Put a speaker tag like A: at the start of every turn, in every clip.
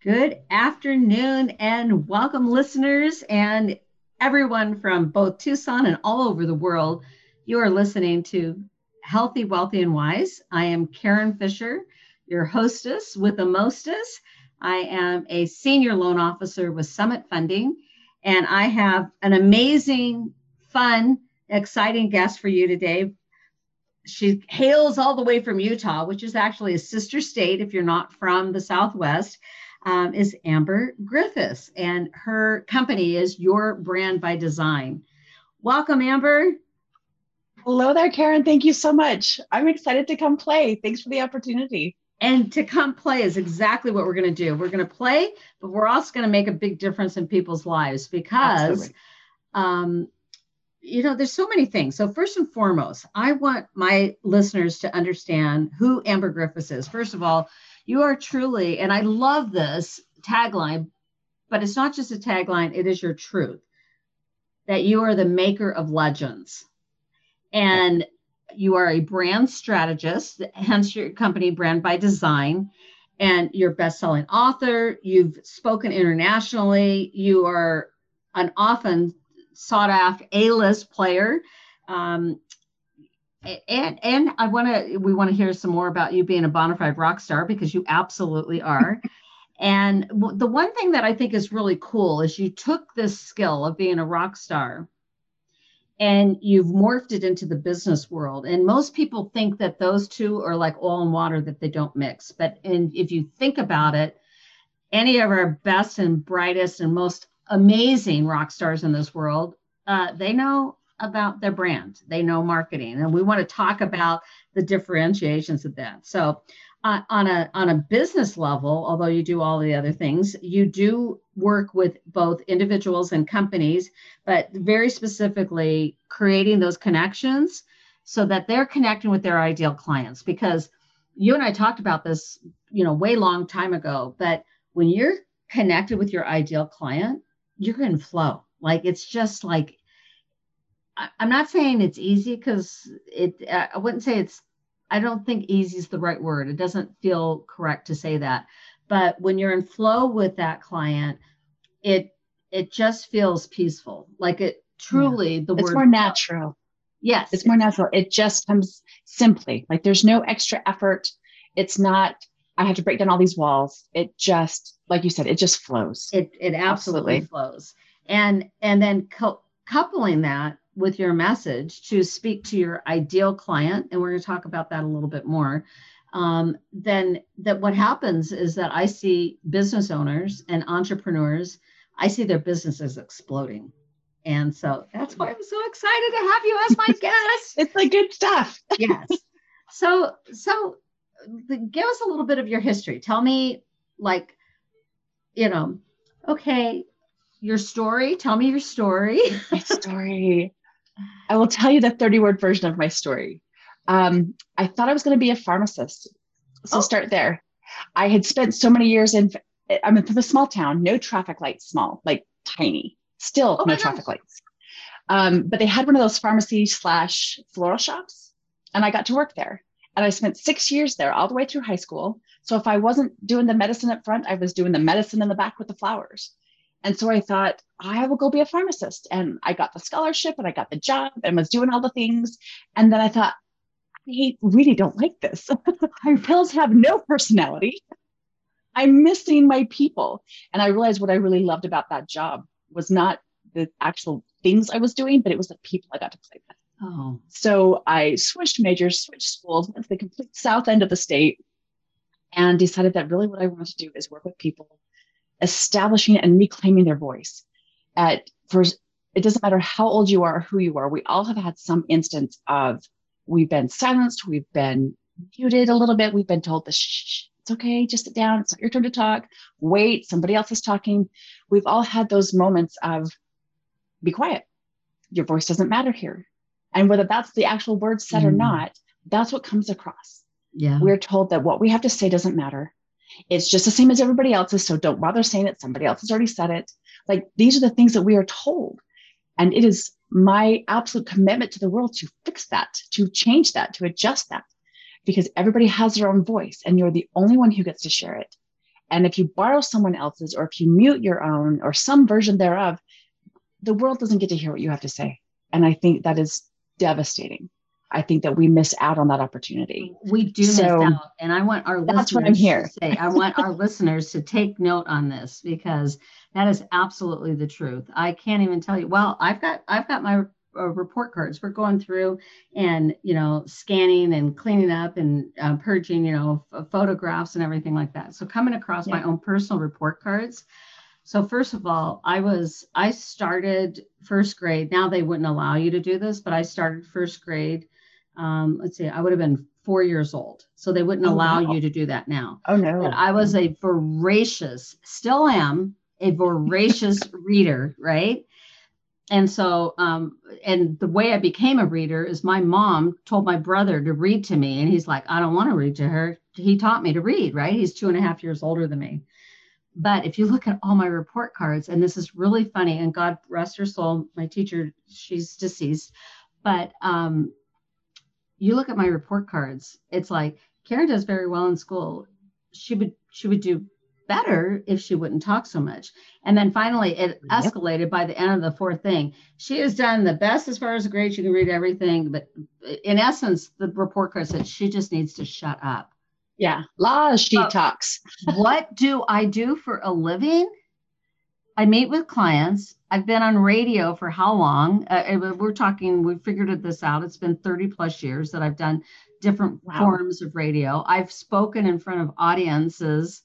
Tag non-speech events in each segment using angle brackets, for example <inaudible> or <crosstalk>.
A: Good afternoon and welcome, listeners and everyone from both Tucson and all over the world. You are listening to Healthy, Wealthy, and Wise. I am Karen Fisher, your hostess with the mostest. I am a senior loan officer with Summit Funding, and I have an amazing, fun, exciting guest for you today. She hails all the way from Utah, which is actually a sister state if you're not from the Southwest um, is Amber Griffiths, and her company is Your Brand by Design. Welcome, Amber.
B: Hello there, Karen. Thank you so much. I'm excited to come play. Thanks for the opportunity.
A: And to come play is exactly what we're going to do. We're going to play, but we're also going to make a big difference in people's lives because, um, you know, there's so many things. So, first and foremost, I want my listeners to understand who Amber Griffiths is. First of all, you are truly, and I love this tagline, but it's not just a tagline, it is your truth that you are the maker of legends. And you are a brand strategist, hence your company, Brand by Design, and you're best-selling author. You've spoken internationally. You are an often sought-after A-list player. Um, and and I want to we want to hear some more about you being a bona fide rock star because you absolutely are. <laughs> and the one thing that I think is really cool is you took this skill of being a rock star and you've morphed it into the business world. And most people think that those two are like oil and water that they don't mix. But and if you think about it, any of our best and brightest and most amazing rock stars in this world, uh, they know about their brand. They know marketing, and we want to talk about the differentiations of that. So, uh, on a on a business level, although you do all the other things, you do work with both individuals and companies, but very specifically creating those connections so that they're connecting with their ideal clients. Because you and I talked about this, you know, way long time ago. But when you're connected with your ideal client, you're to flow. Like it's just like I'm not saying it's easy because it, uh, I wouldn't say it's, I don't think easy is the right word. It doesn't feel correct to say that. But when you're in flow with that client, it, it just feels peaceful. Like it truly, yeah. the
B: it's
A: word.
B: It's more natural.
A: Yes.
B: It's more natural. It just comes simply like there's no extra effort. It's not, I have to break down all these walls. It just, like you said, it just flows.
A: It, it absolutely, absolutely. flows. And, and then co- coupling that with your message to speak to your ideal client, and we're going to talk about that a little bit more, um, then that what happens is that I see business owners and entrepreneurs, I see their businesses exploding. And so that's why I'm so excited to have you as my <laughs> guest.
B: it's like good stuff. <laughs>
A: yes. So, so give us a little bit of your history. Tell me, like, you know, okay, your story. Tell me your story. <laughs>
B: my story. I will tell you the 30 word version of my story. Um, I thought I was going to be a pharmacist. So oh. start there. I had spent so many years in, I'm in a small town, no traffic lights, small, like tiny, still oh no traffic gosh. lights. Um, but they had one of those pharmacy slash floral shops, and I got to work there. And I spent six years there all the way through high school. So if I wasn't doing the medicine up front, I was doing the medicine in the back with the flowers. And so I thought, I will go be a pharmacist. And I got the scholarship and I got the job and was doing all the things. And then I thought, I really don't like this. <laughs> my pills have no personality. I'm missing my people. And I realized what I really loved about that job was not the actual things I was doing, but it was the people I got to play with. Oh. So I switched majors, switched schools, went to the complete south end of the state, and decided that really what I wanted to do is work with people establishing and reclaiming their voice. At first, it doesn't matter how old you are or who you are, we all have had some instance of we've been silenced, we've been muted a little bit, we've been told the shh, it's okay, just sit down, it's not your turn to talk, wait, somebody else is talking. We've all had those moments of be quiet, your voice doesn't matter here. And whether that's the actual word said mm. or not, that's what comes across. Yeah. We're told that what we have to say doesn't matter. It's just the same as everybody else's. So don't bother saying it. Somebody else has already said it. Like these are the things that we are told. And it is my absolute commitment to the world to fix that, to change that, to adjust that, because everybody has their own voice and you're the only one who gets to share it. And if you borrow someone else's, or if you mute your own, or some version thereof, the world doesn't get to hear what you have to say. And I think that is devastating. I think that we miss out on that opportunity.
A: We do so, miss out. And I want our
B: that's what I'm here.
A: to say, I want our <laughs> listeners to take note on this because that is absolutely the truth. I can't even tell you. Well, I've got I've got my uh, report cards. We're going through and you know scanning and cleaning up and uh, purging you know f- photographs and everything like that. So coming across yeah. my own personal report cards. So first of all, I was I started first grade. Now they wouldn't allow you to do this, but I started first grade um, let's see, I would have been four years old. So they wouldn't oh, allow wow. you to do that now.
B: Oh, no.
A: But I was a voracious, still am a voracious <laughs> reader, right? And so, um, and the way I became a reader is my mom told my brother to read to me. And he's like, I don't want to read to her. He taught me to read, right? He's two and a half years older than me. But if you look at all my report cards, and this is really funny, and God rest her soul, my teacher, she's deceased, but um, you look at my report cards, it's like Karen does very well in school. She would she would do better if she wouldn't talk so much. And then finally it escalated yep. by the end of the fourth thing. She has done the best as far as the grades. She can read everything, but in essence, the report card said she just needs to shut up.
B: Yeah. la she talks.
A: what do I do for a living? I meet with clients. I've been on radio for how long? Uh, we're talking, we figured this out. It's been 30 plus years that I've done different wow. forms of radio. I've spoken in front of audiences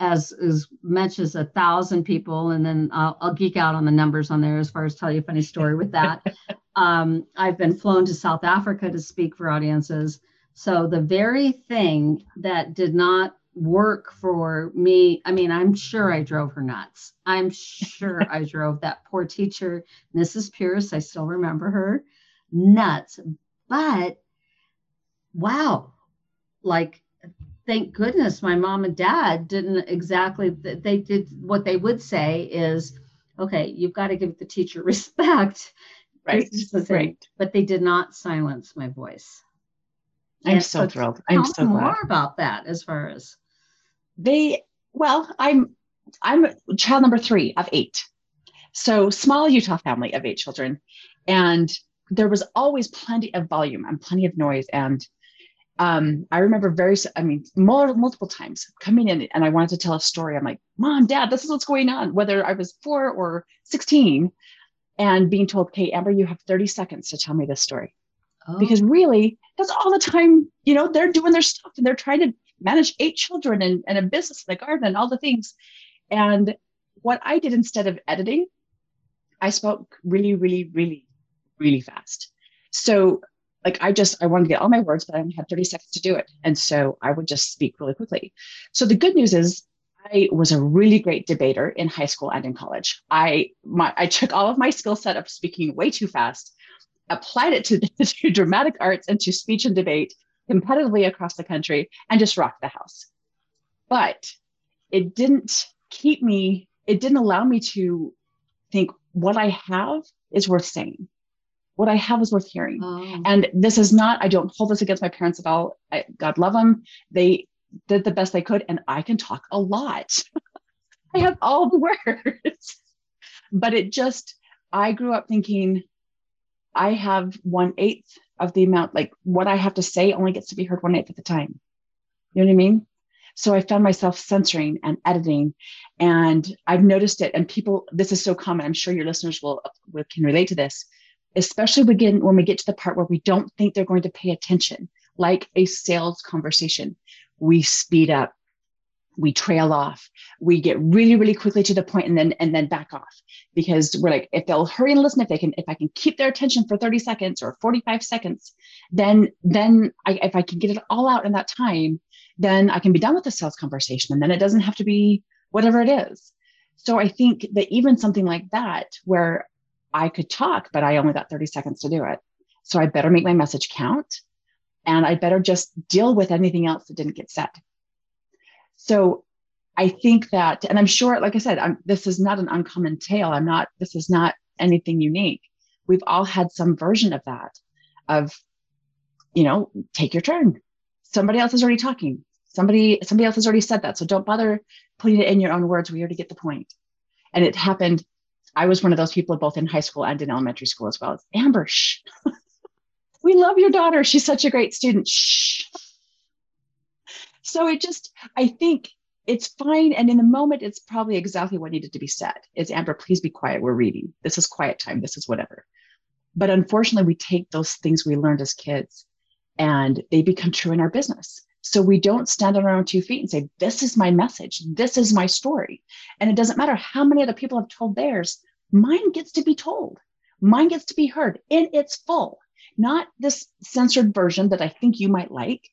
A: as as much as a thousand people, and then I'll, I'll, geek out on the numbers on there as far as tell you a funny story with that. <laughs> um, I've been flown to South Africa to speak for audiences. So the very thing that did not work for me. I mean, I'm sure I drove her nuts. I'm sure I <laughs> drove that poor teacher, Mrs. Pierce, I still remember her, nuts. But wow, like, thank goodness my mom and dad didn't exactly, they did what they would say is, okay, you've got to give the teacher <laughs> respect.
B: Right. right.
A: But they did not silence my voice.
B: I'm so, so thrilled. I'm so
A: more
B: glad.
A: about that as far as
B: they well i'm i'm child number three of eight so small utah family of eight children and there was always plenty of volume and plenty of noise and um, I remember very, I mean, multiple, multiple times coming in and I wanted to tell a story. I'm like, mom, dad, this is what's going on, whether I was four or 16 and being told, okay, Amber, you have 30 seconds to tell me this story. Oh. Because really, that's all the time, you know, they're doing their stuff and they're trying to manage eight children and, and a business and a garden and all the things. And what I did instead of editing, I spoke really, really, really, really fast. So like I just I wanted to get all my words, but I only had 30 seconds to do it. And so I would just speak really quickly. So the good news is I was a really great debater in high school and in college. I my I took all of my skill set of speaking way too fast, applied it to, <laughs> to dramatic arts and to speech and debate, competitively across the country and just rock the house. But it didn't keep me, it didn't allow me to think what I have is worth saying. What I have is worth hearing. Oh. And this is not, I don't hold this against my parents at all. I, God love them. They did the best they could, and I can talk a lot. <laughs> I have all the words. but it just, I grew up thinking I have one eighth of the amount, like what I have to say only gets to be heard one eighth at the time. You know what I mean? So I found myself censoring and editing, and I've noticed it. And people, this is so common. I'm sure your listeners will, will can relate to this, especially begin when we get to the part where we don't think they're going to pay attention, like a sales conversation. We speed up, we trail off. We get really really quickly to the point and then and then back off because we're like if they'll hurry and listen if they can if i can keep their attention for 30 seconds or 45 seconds then then I, if i can get it all out in that time then i can be done with the sales conversation and then it doesn't have to be whatever it is. So i think that even something like that where i could talk but i only got 30 seconds to do it. So i better make my message count and i better just deal with anything else that didn't get said so I think that, and I'm sure, like I said, I'm, this is not an uncommon tale. I'm not, this is not anything unique. We've all had some version of that, of, you know, take your turn. Somebody else is already talking. Somebody, somebody else has already said that. So don't bother putting it in your own words. We already get the point. And it happened. I was one of those people both in high school and in elementary school as well. It's Amber, shh. <laughs> we love your daughter. She's such a great student. Shh. So it just, I think it's fine. And in the moment, it's probably exactly what needed to be said. Is Amber, please be quiet. We're reading. This is quiet time. This is whatever. But unfortunately, we take those things we learned as kids and they become true in our business. So we don't stand on our own two feet and say, This is my message. This is my story. And it doesn't matter how many other people have told theirs, mine gets to be told. Mine gets to be heard in its full, not this censored version that I think you might like.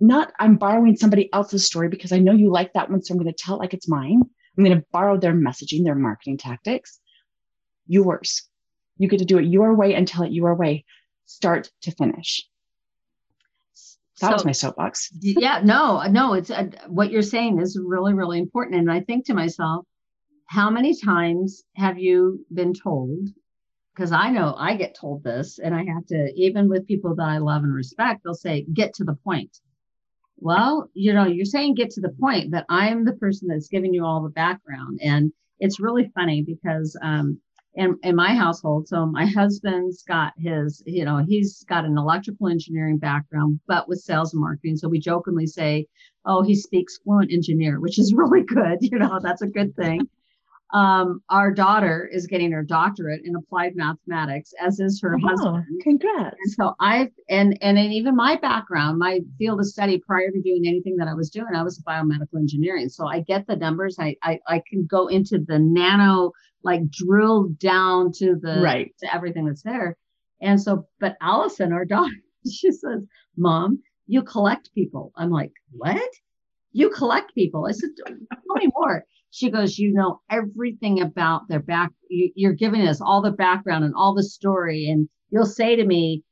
B: Not I'm borrowing somebody else's story because I know you like that one. So I'm going to tell it like it's mine. I'm going to borrow their messaging, their marketing tactics. Yours. You get to do it your way and tell it your way, start to finish. That so, was my soapbox.
A: yeah, no, no, it's uh, what you're saying is really, really important. And I think to myself, how many times have you been told? Because I know I get told this, and I have to, even with people that I love and respect, they'll say, get to the point. Well, you know, you're saying get to the point, but I'm the person that's giving you all the background. And it's really funny because um, in, in my household. So my husband's got his, you know, he's got an electrical engineering background, but with sales and marketing. So we jokingly say, oh, he speaks fluent engineer, which is <laughs> really good. You know, that's a good thing. Um, our daughter is getting her doctorate in applied mathematics, as is her oh, husband.
B: Congrats!
A: And so I've and and in even my background, my field of study prior to doing anything that I was doing, I was biomedical engineering. So I get the numbers. I I, I can go into the nano, like drill down to the
B: right
A: to everything that's there. And so, but Allison, our daughter, <laughs> she says, "Mom, you collect people." I'm like, "What?" You collect people. I said, "Tell me more." She goes, You know everything about their back. You, are giving us all the background and all the story. And you'll say to me,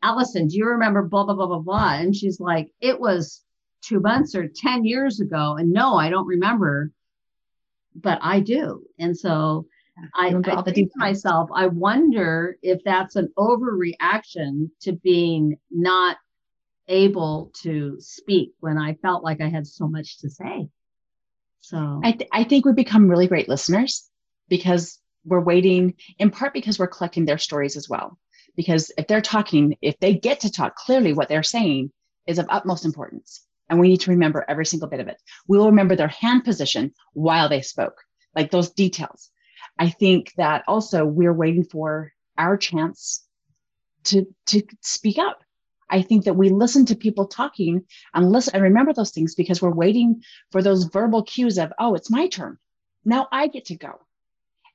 A: Allison, do you remember blah, blah, blah, blah, blah? And she's like, It was two months or 10 years ago. And no, I don't remember, but I do. And so I, I think to myself, I wonder if that's an overreaction to being not able to speak when I felt like I had so much to say. So
B: I, th- I think we become really great listeners because we're waiting in part because we're collecting their stories as well. Because if they're talking, if they get to talk clearly, what they're saying is of utmost importance. And we need to remember every single bit of it. We'll remember their hand position while they spoke, like those details. I think that also we're waiting for our chance to, to speak up I think that we listen to people talking and listen and remember those things because we're waiting for those verbal cues of, oh, it's my turn. Now I get to go.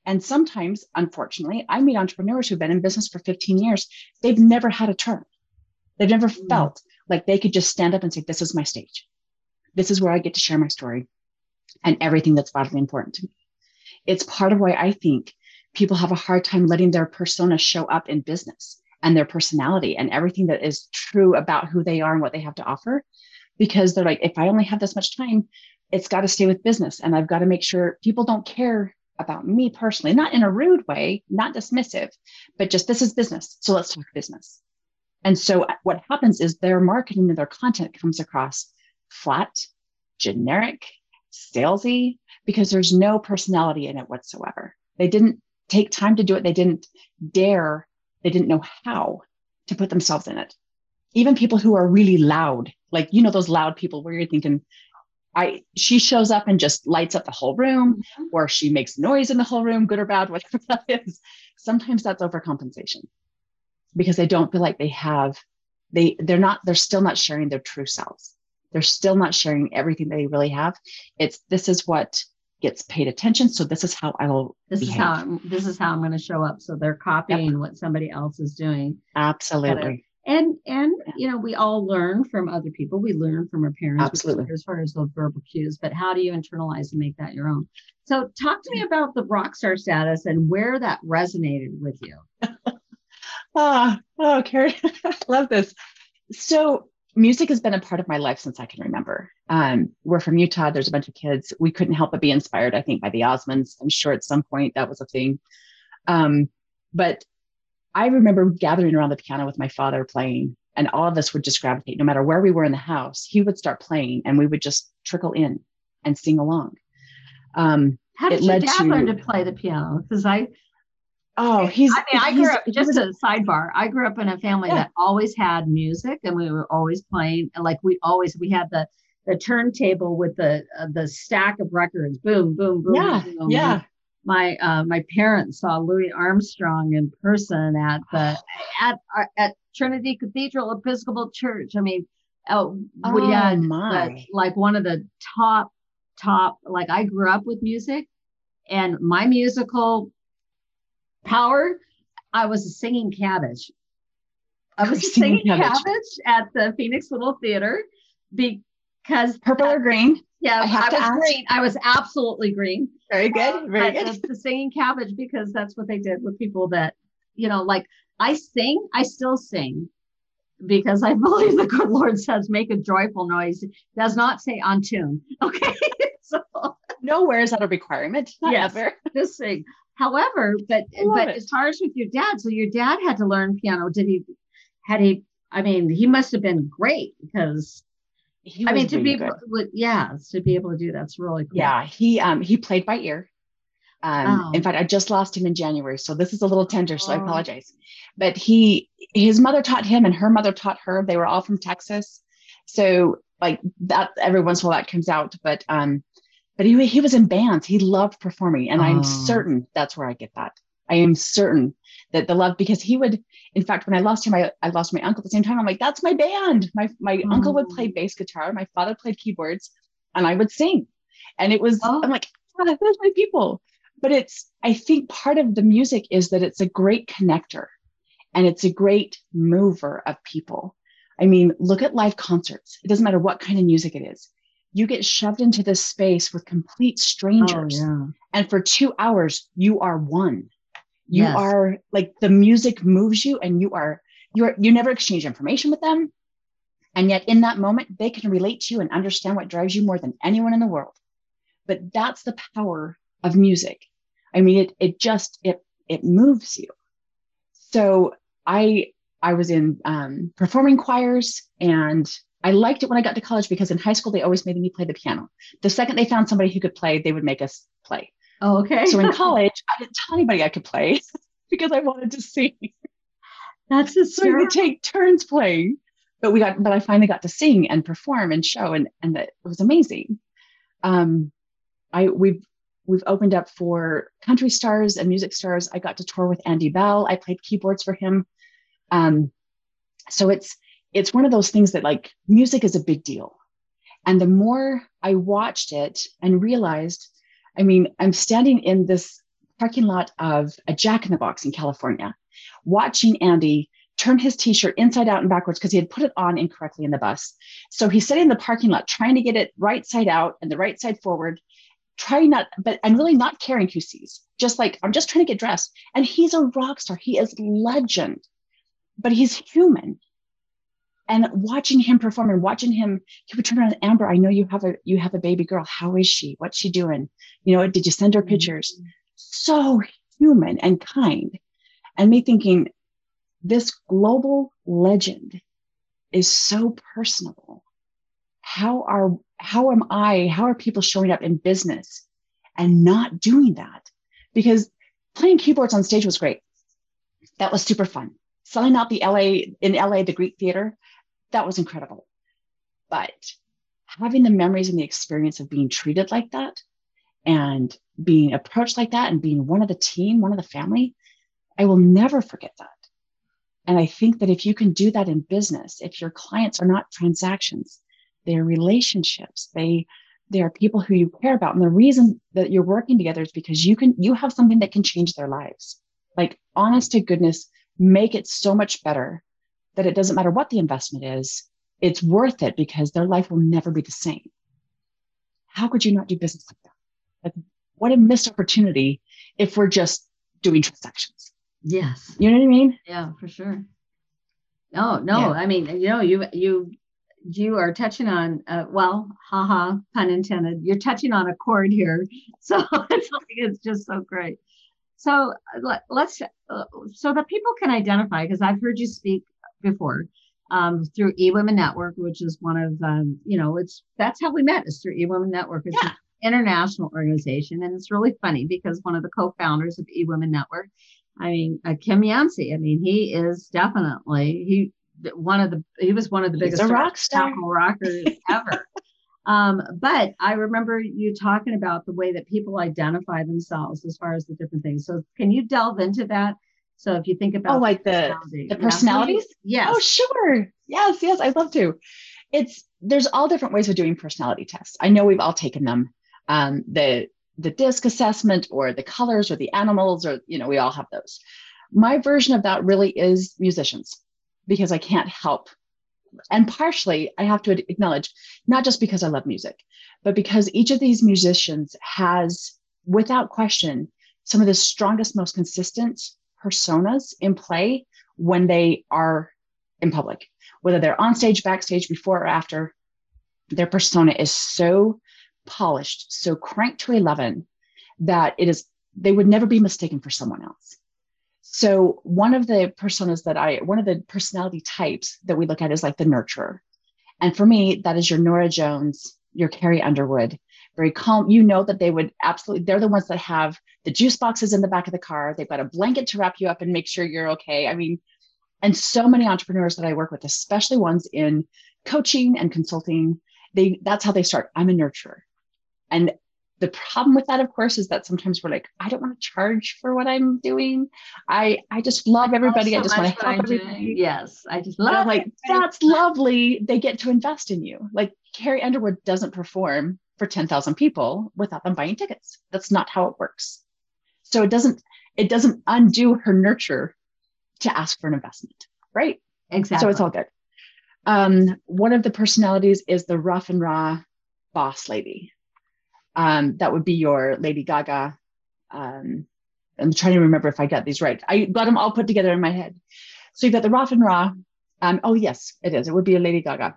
B: And sometimes, unfortunately, I meet entrepreneurs who've been in business for 15 years. They've never had a turn. They've never mm. felt like they could just stand up and say, This is my stage. This is where I get to share my story and everything that's vitally important to me. It's part of why I think people have a hard time letting their persona show up in business and their personality and everything that is true about who they are and what they have to offer. Because they're like if i only have this much time it's got to stay with business and i've got to make sure people don't care about me personally not in a rude way not dismissive but just this is business so let's talk business. And so uh, what happens is their marketing and their content comes across flat generic salesy because there's no personality in it whatsoever. They didn't take time to do it. They didn't dare they didn't know how to put themselves in it. Even people who are really loud, like you know those loud people where you're thinking, I she shows up and just lights up the whole room, mm-hmm. or she makes noise in the whole room, good or bad, whatever <laughs> that is. Sometimes that's overcompensation because they don't feel like they have they they're not they're still not sharing their true selves. They're still not sharing everything that they really have. It's this is what gets paid attention. So this is how I will.
A: This behave. is how I'm, this is how I'm going to show up. So they're copying yep. what somebody else is doing.
B: Absolutely.
A: And and you know we all learn from other people. We learn from our parents.
B: Absolutely.
A: As far as those verbal cues, but how do you internalize and make that your own? So talk to me about the rock star status and where that resonated with you. <laughs>
B: ah, oh, Carrie, <laughs> I love this. So music has been a part of my life since I can remember. Um, we're from Utah. There's a bunch of kids. We couldn't help but be inspired, I think, by the Osmonds. I'm sure at some point that was a thing. Um, but I remember gathering around the piano with my father playing and all of us would just gravitate no matter where we were in the house he would start playing and we would just trickle in and sing along
A: um, how did your dad to, learn to play the piano because i
B: oh he's
A: i mean i grew up just a sidebar i grew up in a family yeah. that always had music and we were always playing like we always we had the the turntable with the uh, the stack of records boom boom boom
B: yeah
A: boom,
B: yeah
A: my uh, my parents saw Louis Armstrong in person at the at uh, at Trinity Cathedral Episcopal Church. I mean, uh, oh, we had the, like one of the top top. Like I grew up with music, and my musical power, I was a singing cabbage. I was a singing cabbage. cabbage at the Phoenix Little Theater because
B: purple or green.
A: Yeah, I, I was ask. green. I was absolutely green.
B: Very good. Very good.
A: The, the singing cabbage because that's what they did with people that, you know, like I sing, I still sing because I <laughs> believe the good Lord says make a joyful noise. Does not say on tune. <laughs> Okay. <laughs> so
B: nowhere is that a requirement.
A: Not yes, ever. Just sing. However, but but it. as far as with your dad, so your dad had to learn piano. Did he had he I mean, he must have been great because he I mean, to be able, yeah, to be able to do that's really cool.
B: Yeah, he um he played by ear. Um, oh. In fact, I just lost him in January, so this is a little tender, so oh. I apologize. But he, his mother taught him, and her mother taught her. They were all from Texas, so like that. Every once in a while, that comes out. But um, but he he was in bands. He loved performing, and oh. I'm certain that's where I get that. I am certain that the love because he would in fact when i lost him i, I lost my uncle at the same time i'm like that's my band my my mm. uncle would play bass guitar my father played keyboards and i would sing and it was oh. i'm like oh, those my people but it's i think part of the music is that it's a great connector and it's a great mover of people i mean look at live concerts it doesn't matter what kind of music it is you get shoved into this space with complete strangers. oh, yeah. and for two hours you are one. You yes. are like the music moves you and you are you're you never exchange information with them. And yet in that moment they can relate to you and understand what drives you more than anyone in the world. But that's the power of music. I mean it it just it it moves you. So i i was in um, performing choirs and i liked it when i got to college because in high school they always made me play the piano the second they found somebody who could play they would make us play
A: Oh, okay.
B: so in <laughs> college, I didn't tell anybody I could play <laughs> because I wanted to sing.
A: That's a
B: so we would take turns playing. But we got, but I finally got to sing and perform and show, and and that it was amazing. Um, I we've we've opened up for country stars and music stars. I got to tour with Andy Bell. I played keyboards for him. Um, so it's it's one of those things that like music is a big deal. And the more I watched it and realized I mean, I'm standing in this parking lot of a Jack in the Box in California, watching Andy turn his t-shirt inside out and backwards because he had put it on incorrectly in the bus. So he's sitting in the parking lot trying to get it right side out and the right side forward, trying not, but I'm really not caring who sees. Just like I'm just trying to get dressed. And he's a rock star. He is legend, but he's human and watching him perform and watching him he would turn around amber i know you have a you have a baby girl. How is she? What's she doing? You know did you send her pictures? Mm-hmm. so human and kind. And me thinking this global legend is so personable. How are how am i how are people showing up in business and not doing that? Because playing keyboards on stage was great. That was super fun. Selling out the la in la the greek theater that was incredible. But having the memories and the experience of being treated like that and being approached like that and being one of the team, one of the family, I will never forget that. And I think that if you can do that in business, if your clients are not transactions, they're relationships, they they are people who you care about. And the reason that you're working together is because you can you have something that can change their lives. Like honest to goodness, make it so much better that it doesn't matter what the investment is, it's worth it because their life will never be the same. How could you not do business like that? Like, what a missed opportunity if we're just doing transactions.
A: Yes.
B: You know what I mean?
A: Yeah, for sure. No, no. Yeah. I mean, you know, you you you are touching on uh, well, haha, pun intended. You're touching on a chord here, <laughs> so it's like it's just so great. So let, us uh, so that people can identify because I've heard you speak before. um, through eWomen Network, which is one of um, you know, it's that's how we met is through eWomen Network. It's yeah. an international organization, and it's really funny because one of the co-founders of eWomen Network, I mean, uh, Kym Yancey. I mean, he is definitely he one of the he was one of the
B: He's
A: biggest
B: rock star.
A: rockers ever. <laughs> Um, but I remember you talking about the way that people identify themselves as far as the different things. So can you delve into that? So if you think about
B: oh, like the the personalities,
A: yes.
B: Oh, sure. Yes, yes, I'd love to. It's there's all different ways of doing personality tests. I know we've all taken them. Um, the the disc assessment or the colors or the animals or you know we all have those. My version of that really is musicians because I can't help and partially I have to acknowledge, not just because I love music, but because each of these musicians has, without question, some of the strongest, most consistent personas in play when they are in public, whether they're on stage, backstage, before or after. Their persona is so polished, so cranked to 11 that it is, they would never be mistaken for someone else. So one of the personas that I, one of the personality types that we look at is like the nurturer. And for me, that is your Norah Jones, your Carrie Underwood, very calm. You know that they would absolutely, they're the ones that have the juice boxes in the back of the car. They've got a blanket to wrap you up and make sure you're okay. I mean, and so many entrepreneurs that I work with, especially ones in coaching and consulting, they that's how they start. I'm a nurturer. And the problem with that of course is that sometimes we're like i don't want to charge for what i'm doing i i just love everybody i, I just want to help everybody
A: yes i just love
B: like that's lovely they get to invest in you like carrie underwood doesn't perform for 10,000 people without them buying tickets that's not how it works so it doesn't it doesn't undo her nurture to ask for an investment right
A: exactly
B: so it's all good um, one of the personalities is the rough and raw boss lady um, that would be your Lady Gaga. Um, I'm trying to remember if I got these right. I got them all put together in my head. So you've got the Rough and Raw. Um, oh, yes, it is. It would be a Lady Gaga.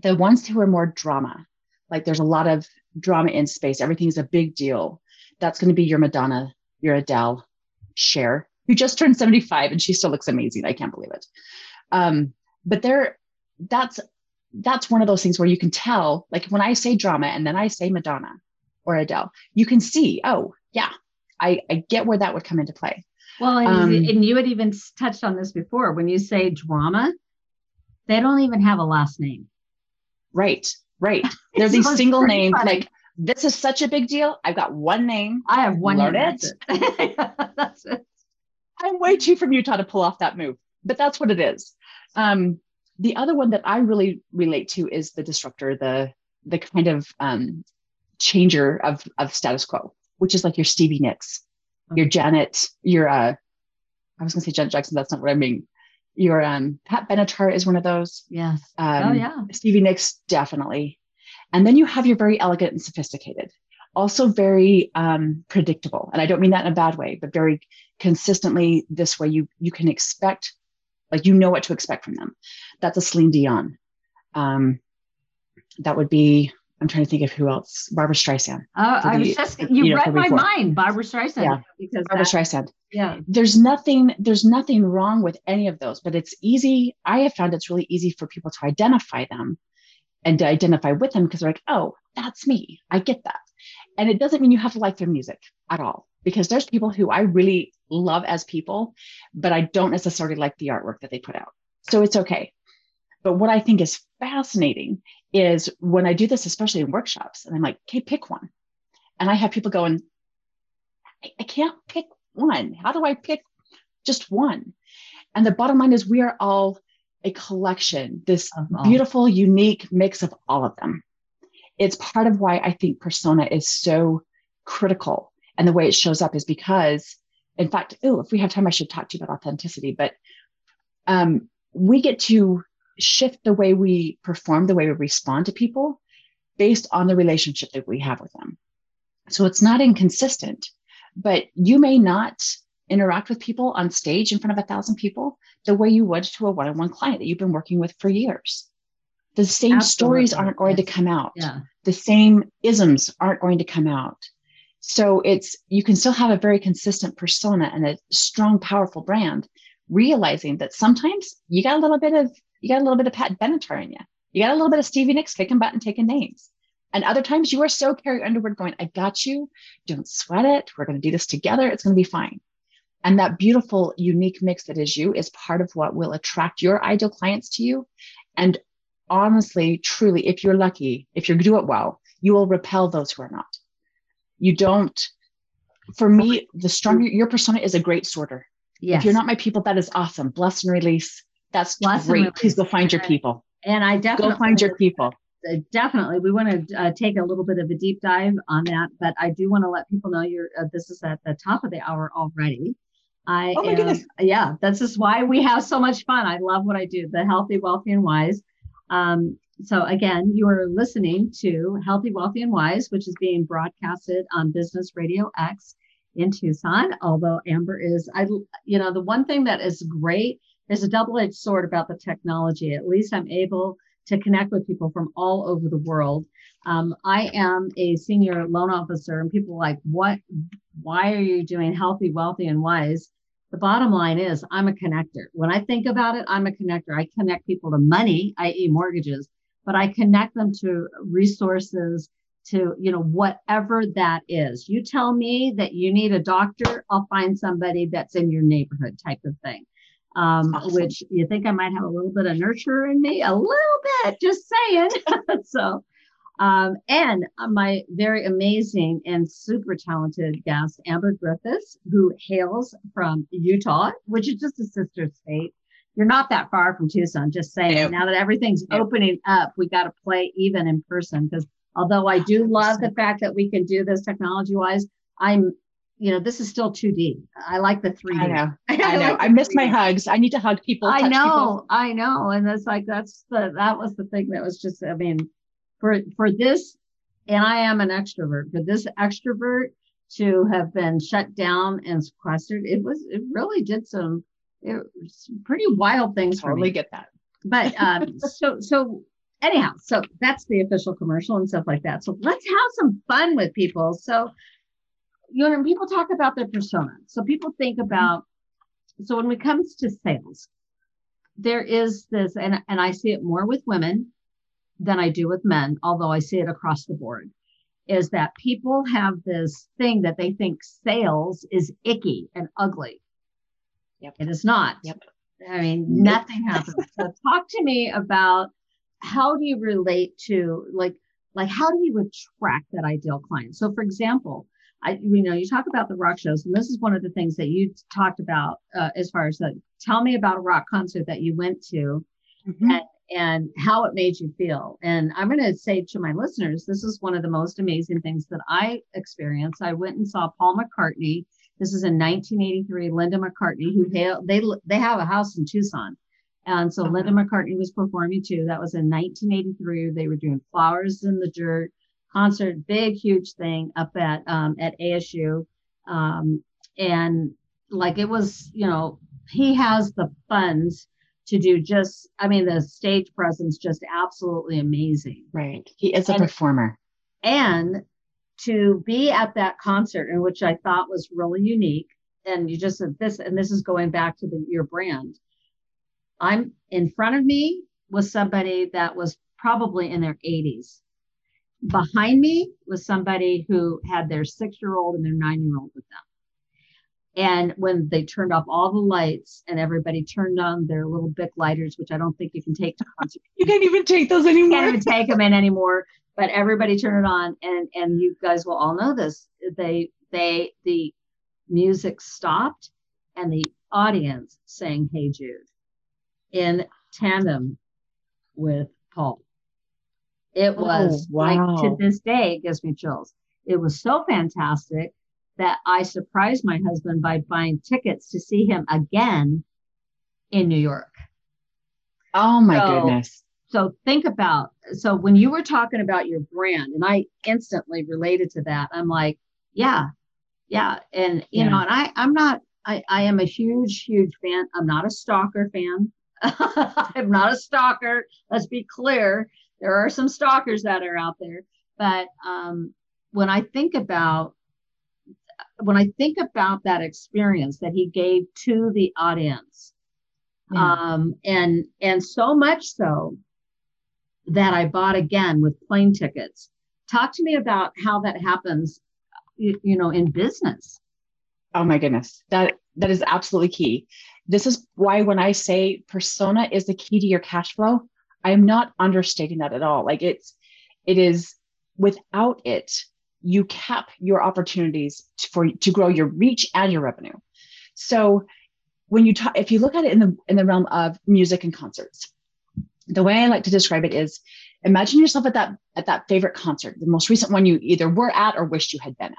B: The ones who are more drama, like there's a lot of drama in space, everything's a big deal. That's going to be your Madonna, your Adele, Cher, who just turned 75 and she still looks amazing. I can't believe it. Um, but there, that's that's one of those things where you can tell, like when I say drama and then I say Madonna or Adele, you can see, oh, yeah, I, I get where that would come into play.
A: Well, and, um, and you had even touched on this before. When you say drama, they don't even have a last name.
B: Right, right. <laughs> They're these single names. Like, this is such a big deal. I've got one name.
A: I have one
B: Learn name. It. That's it. <laughs> that's it. I'm way too from Utah to pull off that move, but that's what it is. Um, the other one that I really relate to is the disruptor, the the kind of um, changer of of status quo, which is like your Stevie Nicks, your Janet, your uh, I was gonna say Janet Jackson. That's not what I mean. Your um, Pat Benatar is one of those.
A: Yes.
B: Um, oh yeah. Stevie Nicks definitely. And then you have your very elegant and sophisticated, also very um, predictable. And I don't mean that in a bad way, but very consistently this way you you can expect like you know what to expect from them. That's a Celine Dion. Um, that would be. I'm trying to think of who else. Barbara Streisand.
A: Oh, I was just you, you read my mind, Barbara Streisand.
B: Yeah, because Barbra that, Streisand.
A: Yeah.
B: There's nothing. There's nothing wrong with any of those, but it's easy. I have found it's really easy for people to identify them, and to identify with them because they're like, oh, that's me. I get that, and it doesn't mean you have to like their music at all because there's people who I really love as people, but I don't necessarily like the artwork that they put out. So it's okay. But what I think is fascinating is when I do this, especially in workshops, and I'm like, okay, pick one. And I have people going, I, I can't pick one. How do I pick just one? And the bottom line is, we are all a collection, this beautiful, unique mix of all of them. It's part of why I think persona is so critical. And the way it shows up is because in fact, oh, if we have time, I should talk to you about authenticity. But um, we get to shift the way we perform, the way we respond to people based on the relationship that we have with them. So it's not inconsistent, but you may not interact with people on stage in front of a thousand people the way you would to a one on one client that you've been working with for years. The same Absolutely. stories aren't going yes. to come out.
A: Yeah.
B: The same isms aren't going to come out. So it's you can still have a very consistent persona and a strong, powerful brand, realizing that sometimes you got a little bit of you got a little bit of Pat Benatar in you. You got a little bit of Stevie Nicks kicking butt and taking names. And other times you are so Carrie Underwood going, I got you. Don't sweat it. We're going to do this together. It's going to be fine. And that beautiful, unique mix that is you is part of what will attract your ideal clients to you. And honestly, truly, if you're lucky, if you do it well, you will repel those who are not. You don't, for me, the stronger your persona is a great sorter. Yes. If you're not my people, that is awesome. Bless and release. That's Bless great. Please go find your people.
A: And I definitely
B: go find your people.
A: Uh, definitely, we want to uh, take a little bit of a deep dive on that, but I do want to let people know you're. Uh, this is at the top of the hour already. I oh my am, goodness. Yeah, that's just why we have so much fun. I love what I do. The healthy, wealthy, and wise. Um, so again, you are listening to Healthy, Wealthy, and Wise, which is being broadcasted on Business Radio X in Tucson. Although Amber is, I, you know, the one thing that is great is a double-edged sword about the technology. At least I'm able to connect with people from all over the world. Um, I am a senior loan officer, and people like, "What? Why are you doing healthy, wealthy, and wise?" The bottom line is, I'm a connector. When I think about it, I'm a connector. I connect people to money, i.e., mortgages, but I connect them to resources, to you know whatever that is. You tell me that you need a doctor, I'll find somebody that's in your neighborhood, type of thing um, awesome. which you think I might have a little bit of nurture in me, a little bit, just saying. <laughs> so, um, and my very amazing and super talented guest, Amber Griffiths, who hails from Utah, which is just a sister state. You're not that far from Tucson, just saying. Yep. Now that everything's yep. opening up, we got to play even in person because although I do love the fact that we can do this technology wise, I'm you know, this is still 2D. I like the 3D.
B: I know. <laughs> I, I know. Like I miss 3D. my hugs. I need to hug people.
A: I know. People. I know. And that's like that's the that was the thing that was just I mean, for for this, and I am an extrovert, for this extrovert to have been shut down and sequestered, it was it really did some it was pretty wild things
B: totally
A: for me.
B: get that.
A: But um <laughs> so so anyhow, so that's the official commercial and stuff like that. So let's have some fun with people. So you know, people talk about their persona. So people think mm-hmm. about, so when it comes to sales, there is this, and, and I see it more with women than I do with men, although I see it across the board, is that people have this thing that they think sales is icky and ugly. Yep. It is not. Yep. I mean, nothing happens. so talk to me about how do you relate to like like how do you attract that ideal client? So for example, I, you know, you talk about the rock shows, and this is one of the things that you talked about uh, as far as that. Tell me about a rock concert that you went to, mm-hmm. and, and how it made you feel. And I'm going to say to my listeners, this is one of the most amazing things that I experienced. I went and saw Paul McCartney. This is in 1983. Linda McCartney, who hail, they they have a house in Tucson, and so Linda McCartney was performing too. That was in 1983. They were doing Flowers in the Dirt concert, big, huge thing up at um, at ASU, um, and like it was, you know, he has the funds to do just. I mean, the stage presence just absolutely amazing.
B: Right, he is a and, performer,
A: and to be at that concert, in which I thought was really unique, and you just said this, and this is going back to the, your brand. I'm in front of me was somebody that was probably in their 80s Behind me was somebody who had their six year old and their nine year old with them. And when they turned off all the lights and everybody turned on their little Bic lighters, which I don't think you can take to concert.
B: you can't even take those anymore.
A: You can't even take them in anymore. But everybody turned it on, and and you guys will all know this. They they the music stopped, and the audience sang "Hey Jude" in tandem with Paul. It oh, was oh, wow. like to this day, it gives me chills. It was so fantastic that I surprised my husband by buying tickets to see him again in New York.
B: Oh my so, goodness.
A: So think about so when you were talking about your brand, and I instantly related to that. I'm like, yeah, yeah. And you yeah. know, and I I'm not I, I am a huge, huge fan. I'm not a stalker fan. <laughs> I'm not a stalker. Let's be clear there are some stalkers that are out there but um, when i think about when i think about that experience that he gave to the audience Yeah. Um, and and so much so that I bought again with plane tickets. Talk to me about how that happens, you, you know, in business.
B: Oh my goodness, that that is absolutely key. This is why when I say persona is the key to your cash flow, I am not understating that at all. Like it's it is without it, you cap your opportunities for to grow your reach and your revenue. So when you talk, if you look at it in the in the realm of music and concerts, the way I like to describe it is imagine yourself at that at that favorite concert, the most recent one you either were at or wished you had been at.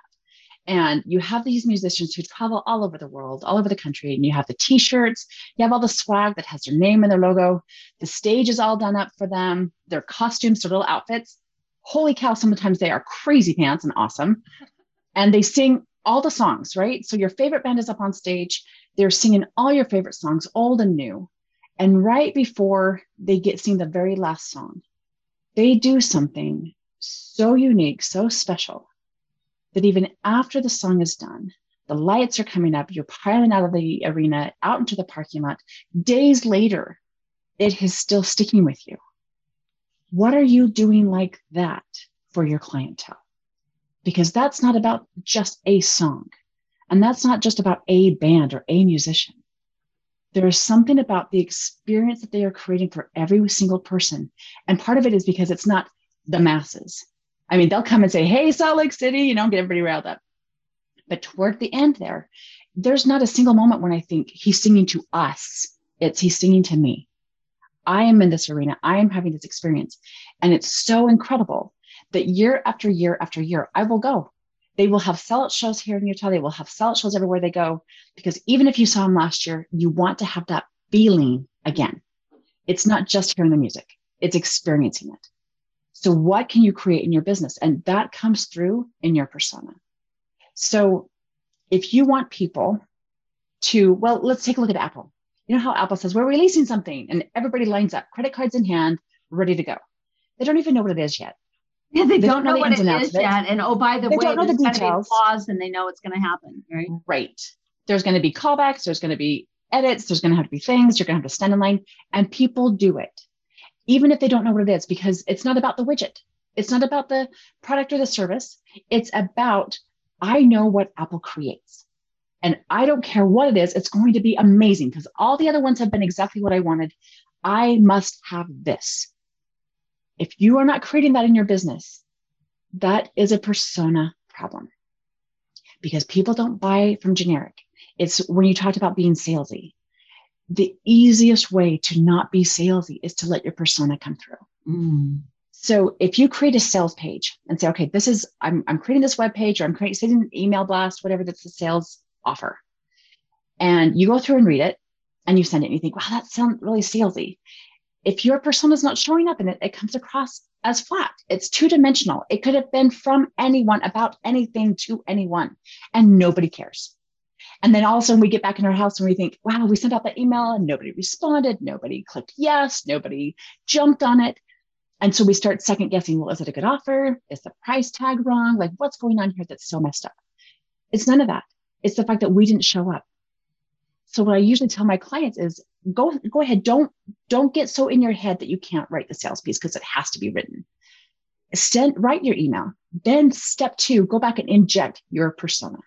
B: And you have these musicians who travel all over the world, all over the country, and you have the t-shirts, you have all the swag that has their name and their logo. The stage is all done up for them, their costumes, their little outfits. Holy cow, sometimes they are crazy pants and awesome. And they sing all the songs, right? So your favorite band is up on stage. They're singing all your favorite songs, old and new. And right before they get sing the very last song, they do something so unique, so special that even after the song is done, the lights are coming up, you're piling out of the arena, out into the parking lot. Days later, it is still sticking with you. What are you doing like that for your clientele? Because that's not about just a song. And that's not just about a band or a musician there is something about the experience that they are creating for every single person. And part of it is because it's not the masses. I mean, they'll come and say, Hey, Salt Lake City, you know, get everybody riled up. But toward the end there, there's not a single moment when I think he's singing to us. It's he's singing to me. I am in this arena. I am having this experience. And it's so incredible that year after year after year, I will go they will have sellout shows here in Utah. They will have sellout shows everywhere they go because even if you saw them last year, you want to have that feeling again. It's not just hearing the music, it's experiencing it. So, what can you create in your business? And that comes through in your persona. So, if you want people to, well, let's take a look at Apple. You know how Apple says, we're releasing something, and everybody lines up, credit cards in hand, ready to go. They don't even know what it is yet.
A: Yeah, <laughs> they, they don't know, know what it is yet. And oh, by the they way, don't know there's the going to be flaws and they know it's going to happen, right?
B: Right. There's going to be callbacks, there's going to be edits, there's going to have to be things, you're going to have to stand in line, and people do it, even if they don't know what it is, because it's not about the widget. It's not about the product or the service. It's about, I know what Apple creates. And I don't care what it is, it's going to be amazing because all the other ones have been exactly what I wanted. I must have this. If you are not creating that in your business, that is a persona problem because people don't buy from generic. It's when you talked about being salesy. The easiest way to not be salesy is to let your persona come through. Mm. So if you create a sales page and say, okay, this is, I'm, I'm creating this web page or I'm creating an email blast, whatever that's the sales offer. And you go through and read it and you send it and you think, wow, that sounds really salesy if your persona is not showing up in it, it comes across as flat. It's two dimensional. It could have been from anyone about anything to anyone, and nobody cares. And then all of a sudden we get back in our house and we think, wow, we sent out that email and nobody responded. Nobody clicked yes. Nobody jumped on it. And so we start second guessing, well, is it a good offer? Is the price tag wrong? Like what's going on here that's so messed up? It's none of that. It's the fact that we didn't show up. So what I usually tell my clients is go go ahead. Don't don't get so in your head that you can't write the sales piece because it has to be written. Send write your email. Then step two, go back and inject your persona.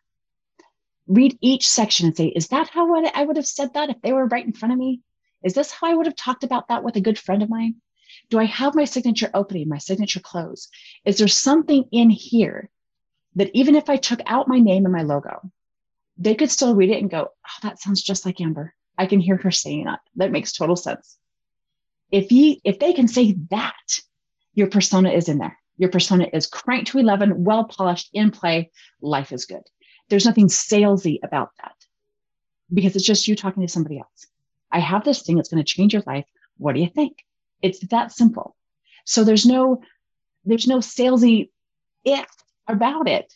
B: Read each section and say, is that how I would have said that if they were right in front of me? Is this how I would have talked about that with a good friend of mine? Do I have my signature opening, my signature close? Is there something in here that even if I took out my name and my logo, they could still read it and go, oh, that sounds just like Amber. I can hear her saying that. That makes total sense. If you if they can say that, your persona is in there. Your persona is cranked to 11, well polished, in play. Life is good. There's nothing salesy about that because it's just you talking to somebody else. I have this thing that's going to change your life. What do you think? It's that simple. So there's no there's no salesy if about it.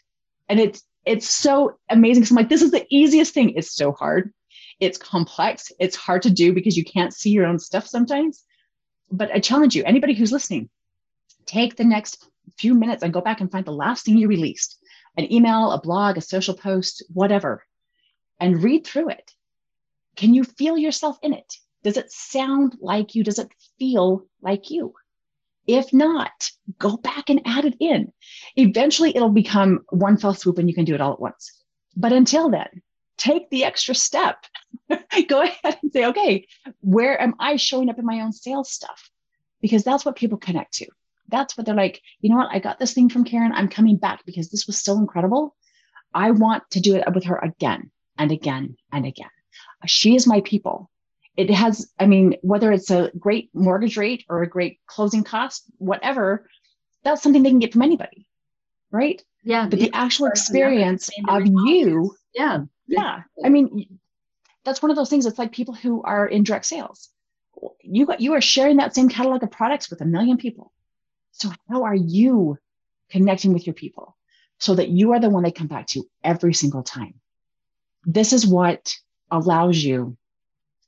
B: And it's it's so amazing. So I'm like, this is the easiest thing. It's so hard. It's complex. It's hard to do because you can't see your own stuff sometimes. But I challenge you, anybody who's listening, take the next few minutes and go back and find the last thing you released an email, a blog, a social post, whatever, and read through it. Can you feel yourself in it? Does it sound like you? Does it feel like you? If not, go back and add it in. Eventually, it'll become one fell swoop and you can do it all at once. But until then, take the extra step. <laughs> go ahead and say, okay, where am I showing up in my own sales stuff? Because that's what people connect to. That's what they're like, you know what? I got this thing from Karen. I'm coming back because this was so incredible. I want to do it with her again and again and again. She is my people it has, I mean, whether it's a great mortgage rate or a great closing cost, whatever, that's something they can get from anybody. Right.
A: Yeah.
B: But the actual experience of you.
A: Yeah.
B: Yeah. I mean, that's one of those things. It's like people who are in direct sales. You got, you are sharing that same catalog of products with a million people. So how are you connecting with your people so that you are the one they come back to every single time? This is what allows you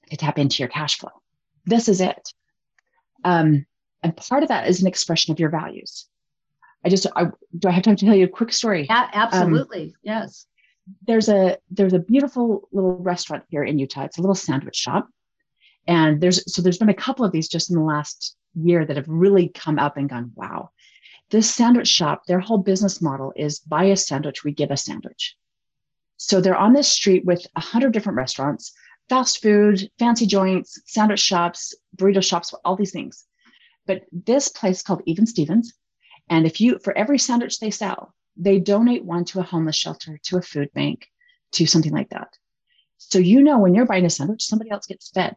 B: to tap into your cash flow. This is it. Um, and part of that is an expression of your values. I just, I, do I have time to tell you a quick story?
A: Yeah, absolutely. Um, yes.
B: There's a there's a beautiful little restaurant here in Utah. It's a little sandwich shop, and there's so there's been a couple of these just in the last year that have really come up and gone, wow. This sandwich shop, their whole business model is buy a sandwich, we give a sandwich. So they're on this street with a hundred different restaurants fast food, fancy joints, sandwich shops, burrito shops, all these things. But this place called Even Stevens, and if you, for every sandwich they sell, they donate one to a homeless shelter, to a food bank, to something like that. So you know when you're buying a sandwich, somebody else gets fed.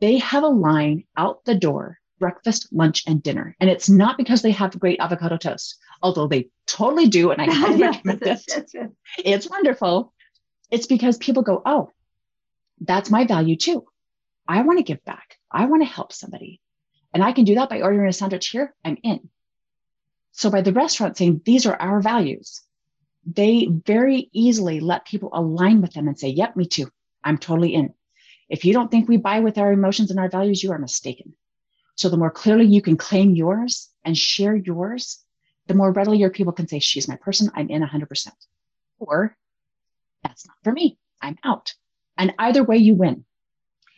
B: They have a line out the door, breakfast, lunch, and dinner. And it's not because they have great avocado toast, although they totally do. And I <laughs> highly recommend it. It's wonderful. It's because people go, oh, that's my value too. I want to give back. I want to help somebody. And I can do that by ordering a sandwich here. I'm in. So by the restaurant saying, these are our values, they very easily let people align with them and say, yep, me too. I'm totally in. If you don't think we buy with our emotions and our values, you are mistaken. So the more clearly you can claim yours and share yours, the more readily your people can say, she's my person. I'm in 100%. Or that's not for me. I'm out. And either way, you win.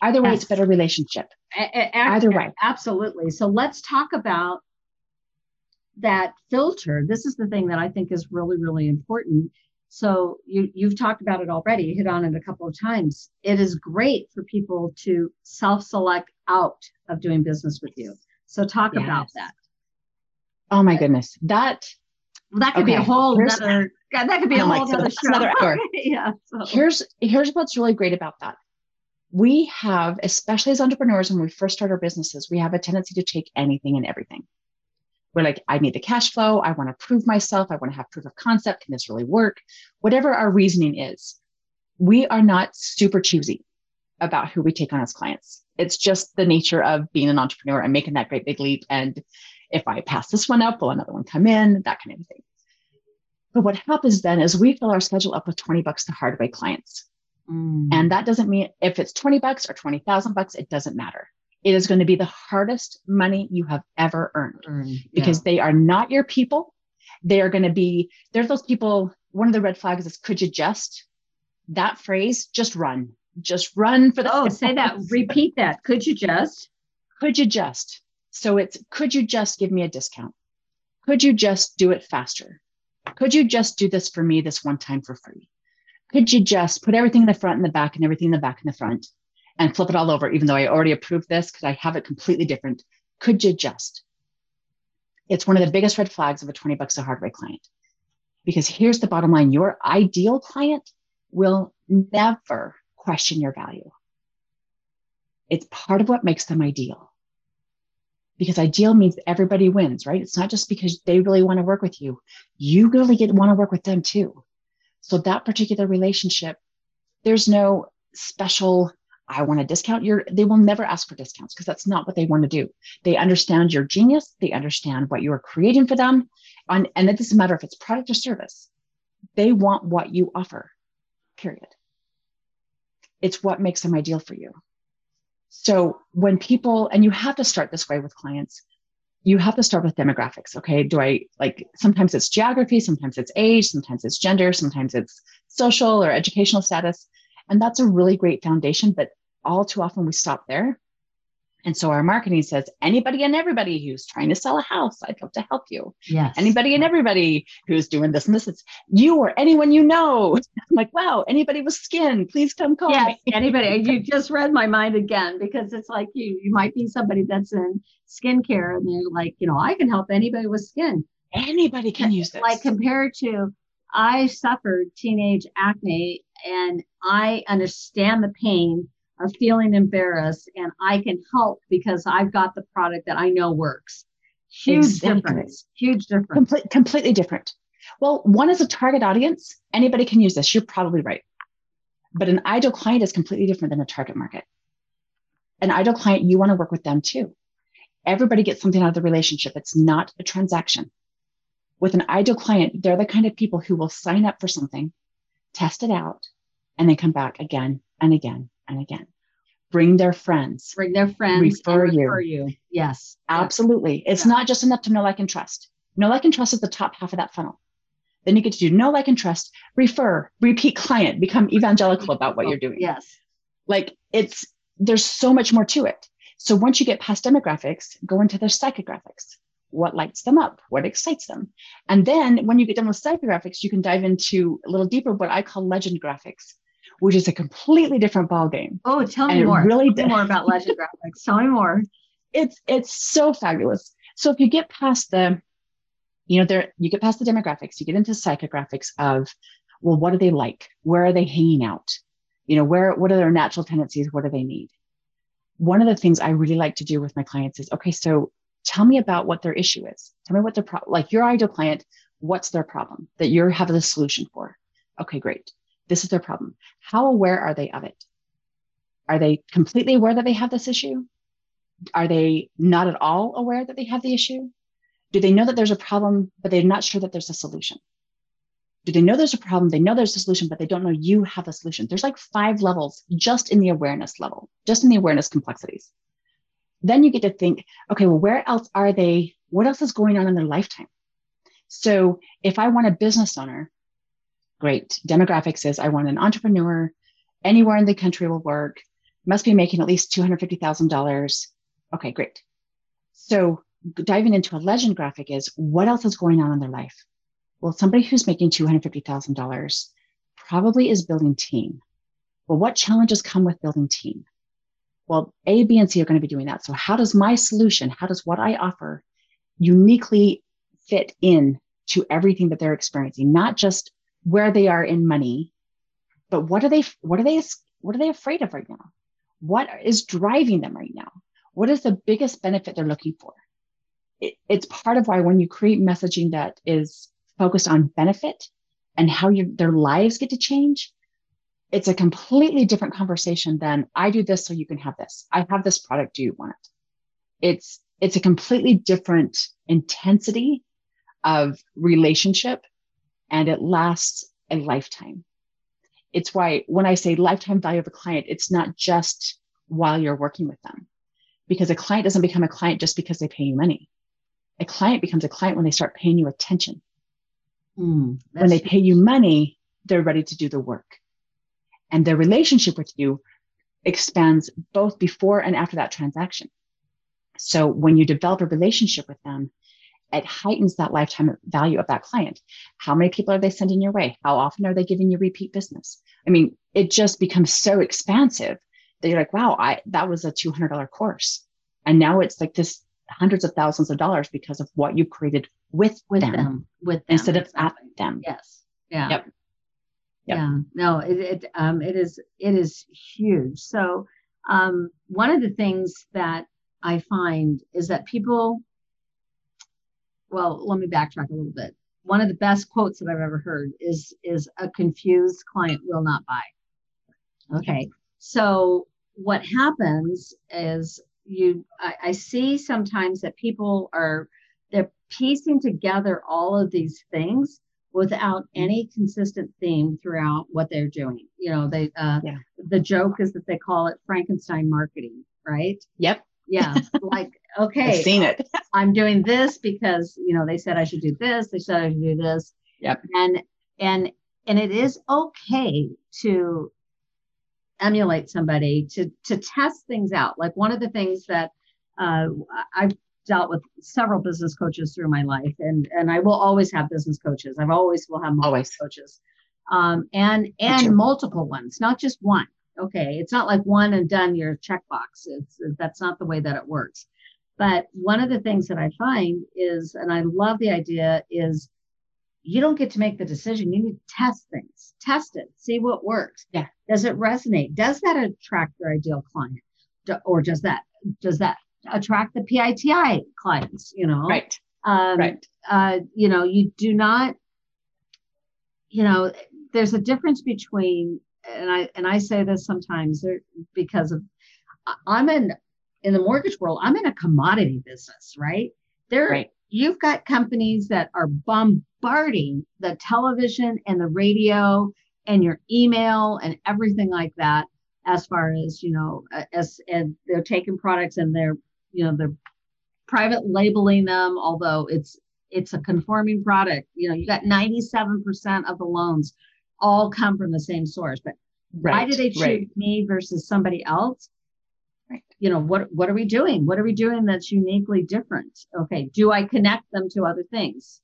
B: Either way, yes. it's better relationship.
A: A- a- either way. Absolutely. So let's talk about that filter. This is the thing that I think is really, really important. So you, you've talked about it already, hit on it a couple of times. It is great for people to self-select out of doing business with you. So talk yes. about that.
B: Oh my goodness. That
A: well, that could okay. be a whole other God, that could be a whole like, other oh show. Another hour. <laughs>
B: yeah. So. Here's here's what's really great about that. We have, especially as entrepreneurs, when we first start our businesses, we have a tendency to take anything and everything. We're like, I need the cash flow. I want to prove myself. I want to have proof of concept. Can this really work? Whatever our reasoning is, we are not super choosy about who we take on as clients. It's just the nature of being an entrepreneur and making that great big leap. And if I pass this one up, will another one come in? That kind of thing. But what happens then is we fill our schedule up with 20 bucks to hardware clients. Mm. And that doesn't mean if it's 20 bucks or 20,000 bucks, it doesn't matter. It is going to be the hardest money you have ever earned mm, because yeah. they are not your people. They are going to be, they're those people. One of the red flags is, could you just, that phrase, just run, just run for the.
A: Oh, say that, repeat that. Could you just?
B: Could you just? So it's, could you just give me a discount? Could you just do it faster? Could you just do this for me this one time for free? Could you just put everything in the front and the back and everything in the back and the front and flip it all over, even though I already approved this because I have it completely different? Could you just? It's one of the biggest red flags of a 20 bucks a hard hardware client. Because here's the bottom line your ideal client will never question your value. It's part of what makes them ideal because ideal means everybody wins, right? It's not just because they really want to work with you. You really get want to work with them too. So that particular relationship, there's no special, I want to discount your, they will never ask for discounts because that's not what they want to do. They understand your genius. They understand what you are creating for them. And, and it doesn't matter if it's product or service. They want what you offer, period. It's what makes them ideal for you. So when people, and you have to start this way with clients, you have to start with demographics. Okay. Do I like sometimes it's geography, sometimes it's age, sometimes it's gender, sometimes it's social or educational status. And that's a really great foundation. But all too often we stop there. And so our marketing says, anybody and everybody who's trying to sell a house, I'd love to help you.
A: Yes.
B: Anybody and everybody who's doing this and this, it's you or anyone you know. <laughs> I'm like, wow, anybody with skin, please come call
A: yes,
B: me. <laughs>
A: anybody. You just read my mind again because it's like you, you might be somebody that's in skincare and they're like, you know, I can help anybody with skin.
B: Anybody can use this.
A: Like compared to I suffered teenage acne and I understand the pain of feeling embarrassed and I can help because I've got the product that I know works. Huge exactly. difference. Huge difference.
B: Complete, completely different. Well, one is a target audience. Anybody can use this. You're probably right. But an ideal client is completely different than a target market. An ideal client, you want to work with them too. Everybody gets something out of the relationship. It's not a transaction. With an ideal client, they're the kind of people who will sign up for something, test it out, and then come back again and again and again. Bring their friends.
A: Bring their friends.
B: Refer,
A: refer
B: you.
A: you. Yes.
B: Absolutely. It's yeah. not just enough to know, like, and trust. Know, like, and trust is the top half of that funnel. Then you get to do know, like, and trust, refer, repeat client, become evangelical about what you're doing.
A: Yes.
B: Like it's, there's so much more to it. So once you get past demographics, go into their psychographics. What lights them up? What excites them? And then when you get done with psychographics, you can dive into a little deeper what I call legend graphics which is a completely different ball game.
A: Oh, tell me more. Really tell me more about Legend <laughs> Graphics. Tell me more.
B: It's it's so fabulous. So if you get past the, you know, there you get past the demographics, you get into psychographics of, well, what do they like? Where are they hanging out? You know, where what are their natural tendencies? What do they need? One of the things I really like to do with my clients is, okay, so tell me about what their issue is. Tell me what their problem, like your ideal client, what's their problem that you're having a solution for? Okay, great. This is their problem. How aware are they of it? Are they completely aware that they have this issue? Are they not at all aware that they have the issue? Do they know that there's a problem, but they're not sure that there's a solution? Do they know there's a problem? They know there's a solution, but they don't know you have a solution. There's like five levels just in the awareness level, just in the awareness complexities. Then you get to think, okay, well, where else are they? What else is going on in their lifetime? So if I want a business owner Great. Demographics is I want an entrepreneur anywhere in the country will work, must be making at least $250,000. Okay, great. So diving into a legend graphic is what else is going on in their life? Well, somebody who's making $250,000 probably is building team. Well, what challenges come with building team? Well, A, B, and C are going to be doing that. So how does my solution, how does what I offer uniquely fit in to everything that they're experiencing, not just where they are in money, but what are they what are they what are they afraid of right now? What is driving them right now? What is the biggest benefit they're looking for? It, it's part of why when you create messaging that is focused on benefit and how you, their lives get to change, it's a completely different conversation than I do this so you can have this. I have this product. Do you want it? It's it's a completely different intensity of relationship and it lasts a lifetime. It's why when I say lifetime value of a client, it's not just while you're working with them, because a client doesn't become a client just because they pay you money. A client becomes a client when they start paying you attention. Mm, when they pay you money, they're ready to do the work. And their relationship with you expands both before and after that transaction. So when you develop a relationship with them, it heightens that lifetime value of that client. How many people are they sending your way? How often are they giving you repeat business? I mean, it just becomes so expansive that you're like, wow, I that was a $200 course. And now it's like this hundreds of thousands of dollars because of what you created with, with them, them, with them, instead of exactly. at them.
A: Yes. Yeah.
B: Yep.
A: Yep. Yeah. No, it, it um it is it is huge. So um one of the things that I find is that people well, let me backtrack a little bit. One of the best quotes that I've ever heard is is a confused client will not buy. Okay. So what happens is you I, I see sometimes that people are they're piecing together all of these things without any consistent theme throughout what they're doing. You know, they uh yeah. the joke is that they call it Frankenstein marketing, right?
B: Yep.
A: Yeah. <laughs> like okay,
B: I've seen it.
A: I'm doing this because you know they said I should do this. They said I should do this.
B: Yep.
A: And and and it is okay to emulate somebody to to test things out. Like one of the things that uh, I've dealt with several business coaches through my life, and and I will always have business coaches. I've always will have always coaches, um, and and multiple ones, not just one. Okay, it's not like one and done your checkbox. It's that's not the way that it works. But one of the things that I find is, and I love the idea, is you don't get to make the decision. You need to test things, test it, see what works.
B: Yeah.
A: Does it resonate? Does that attract your ideal client? Do, or does that does that attract the PITI clients? You know,
B: right,
A: um,
B: right.
A: Uh, you know, you do not. You know, there's a difference between, and I and I say this sometimes because of I'm in in the mortgage world. I'm in a commodity business, right? There, right. you've got companies that are bombarding the television and the radio and your email and everything like that as far as you know uh, as and they're taking products and they're you know they're private labeling them although it's it's a conforming product you know you got 97% of the loans all come from the same source but right, why do they choose right. me versus somebody else. You know what what are we doing what are we doing that's uniquely different okay do i connect them to other things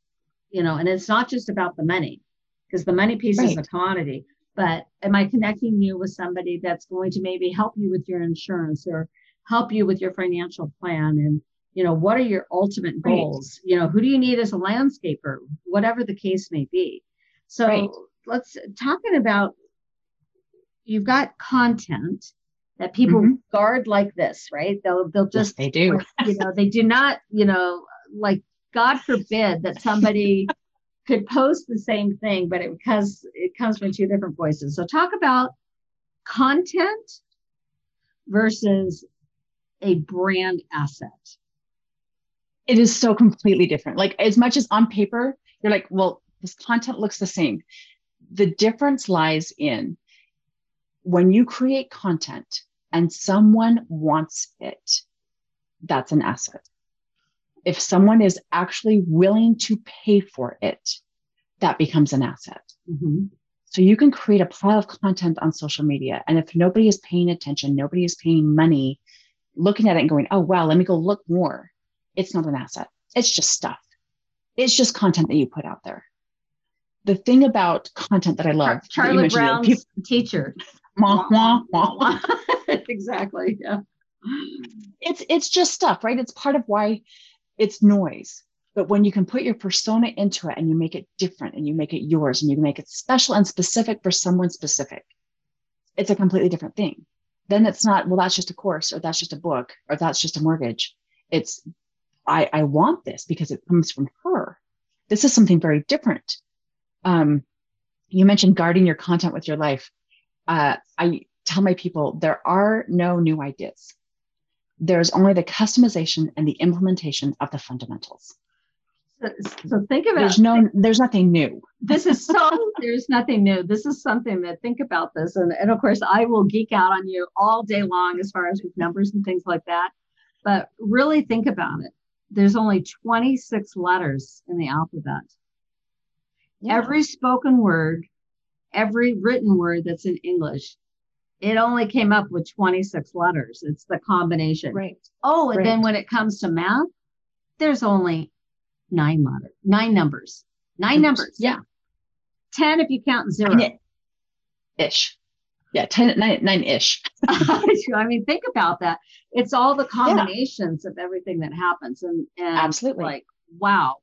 A: you know, and it's not just about the money because the money piece right. is a commodity, but am I connecting you with somebody that's going to maybe help you with your insurance or help you with your financial plan? And, you know, what are your ultimate goals? Right. You know, who do you need as a landscaper, whatever the case may be. So right. let's talking about you've got content that people mm-hmm. guard like this, right? They'll they'll just
B: yes, they do.
A: you know, they do not, you know, like God forbid that somebody <laughs> could post the same thing, but it, because it comes from two different voices. So talk about content versus a brand asset.
B: It is so completely different. Like as much as on paper, you're like, well, this content looks the same. The difference lies in when you create content and someone wants it, that's an asset if someone is actually willing to pay for it, that becomes an asset. Mm-hmm. So you can create a pile of content on social media. And if nobody is paying attention, nobody is paying money, looking at it and going, oh, wow, let me go look more. It's not an asset. It's just stuff. It's just content that you put out there. The thing about content that I love,
A: Charlie Brown's people, teacher. <laughs>
B: Wah, wah, wah, <laughs>
A: exactly. Yeah.
B: It's it's just stuff, right? It's part of why it's noise. But when you can put your persona into it and you make it different and you make it yours and you make it special and specific for someone specific, it's a completely different thing. Then it's not, well, that's just a course or that's just a book or that's just a mortgage. It's, I, I want this because it comes from her. This is something very different. Um, you mentioned guarding your content with your life. Uh, I tell my people there are no new ideas there's only the customization and the implementation of the fundamentals.
A: So, so think about
B: there's no there's nothing new.
A: this is so there's nothing new. This is something that think about this. And, and of course I will geek out on you all day long as far as with numbers and things like that. But really think about it. There's only 26 letters in the alphabet. Yeah. Every spoken word, every written word that's in English it only came up with 26 letters. It's the combination.
B: Right.
A: Oh, and
B: right.
A: then when it comes to math, there's only nine letters, nine numbers, nine numbers.
B: Yeah.
A: 10 if you count zero.
B: Ish. Yeah, 10, nine, nine ish. <laughs> <laughs>
A: I mean, think about that. It's all the combinations yeah. of everything that happens. And, and
B: absolutely
A: like, wow.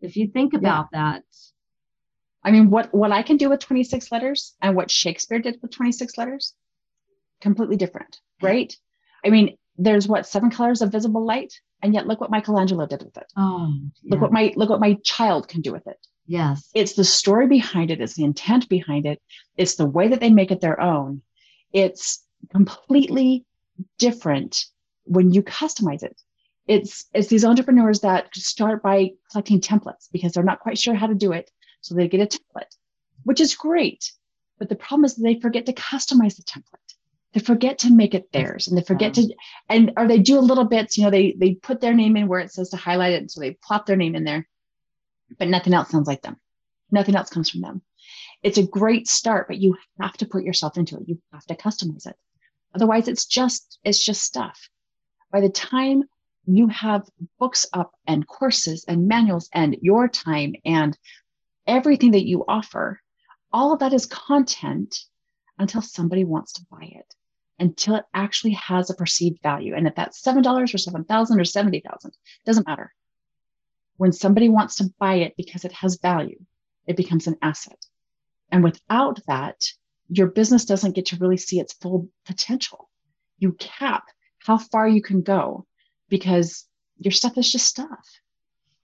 A: If you think about yeah. that.
B: I mean, what, what I can do with 26 letters and what Shakespeare did with 26 letters, completely different, right? I mean, there's what seven colors of visible light, and yet look what Michelangelo did with it.
A: Oh, yeah.
B: look what my look what my child can do with it.
A: Yes,
B: it's the story behind it, it's the intent behind it, it's the way that they make it their own. It's completely different when you customize it. It's it's these entrepreneurs that start by collecting templates because they're not quite sure how to do it, so they get a template, which is great. But the problem is they forget to customize the template they forget to make it theirs and they forget to and or they do a little bit you know they they put their name in where it says to highlight it so they plop their name in there but nothing else sounds like them nothing else comes from them it's a great start, but you have to put yourself into it. You have to customize it. Otherwise, it's just it's just stuff. By the time you have books up and courses and manuals and your time and everything that you offer, all of that is content until somebody wants to buy it, until it actually has a perceived value. And if that's $7 or 7,000 or 70,000, doesn't matter. When somebody wants to buy it because it has value, it becomes an asset. And without that, your business doesn't get to really see its full potential. You cap how far you can go because your stuff is just stuff.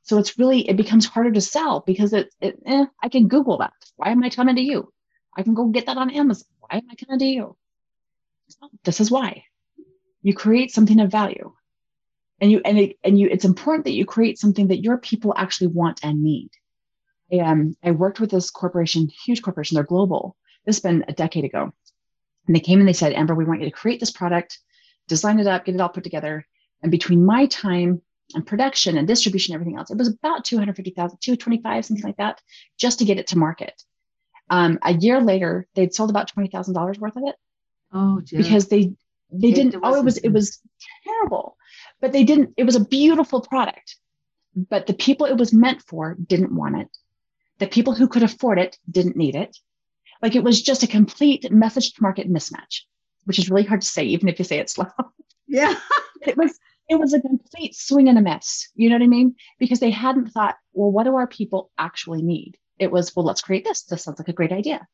B: So it's really, it becomes harder to sell because it, it eh, I can Google that. Why am I coming to you? I can go get that on Amazon. Why am I coming to you? this is why. You create something of value. And you and it, and you it's important that you create something that your people actually want and need. I, um, I worked with this corporation, huge corporation, they're global. This has been a decade ago. And they came and they said, Amber, we want you to create this product, design it up, get it all put together. And between my time and production and distribution, and everything else, it was about 250,000, 225, something like that, just to get it to market. Um, a year later, they'd sold about $20,000 worth of it.
A: Oh, dear.
B: because they, they it, didn't, oh, it was, it was terrible, but they didn't, it was a beautiful product, but the people it was meant for didn't want it. The people who could afford it didn't need it. Like it was just a complete message to market mismatch, which is really hard to say, even if you say it slow.
A: Yeah. <laughs>
B: it was it was a complete swing and a miss. You know what I mean? Because they hadn't thought, well, what do our people actually need? It was, well, let's create this. This sounds like a great idea.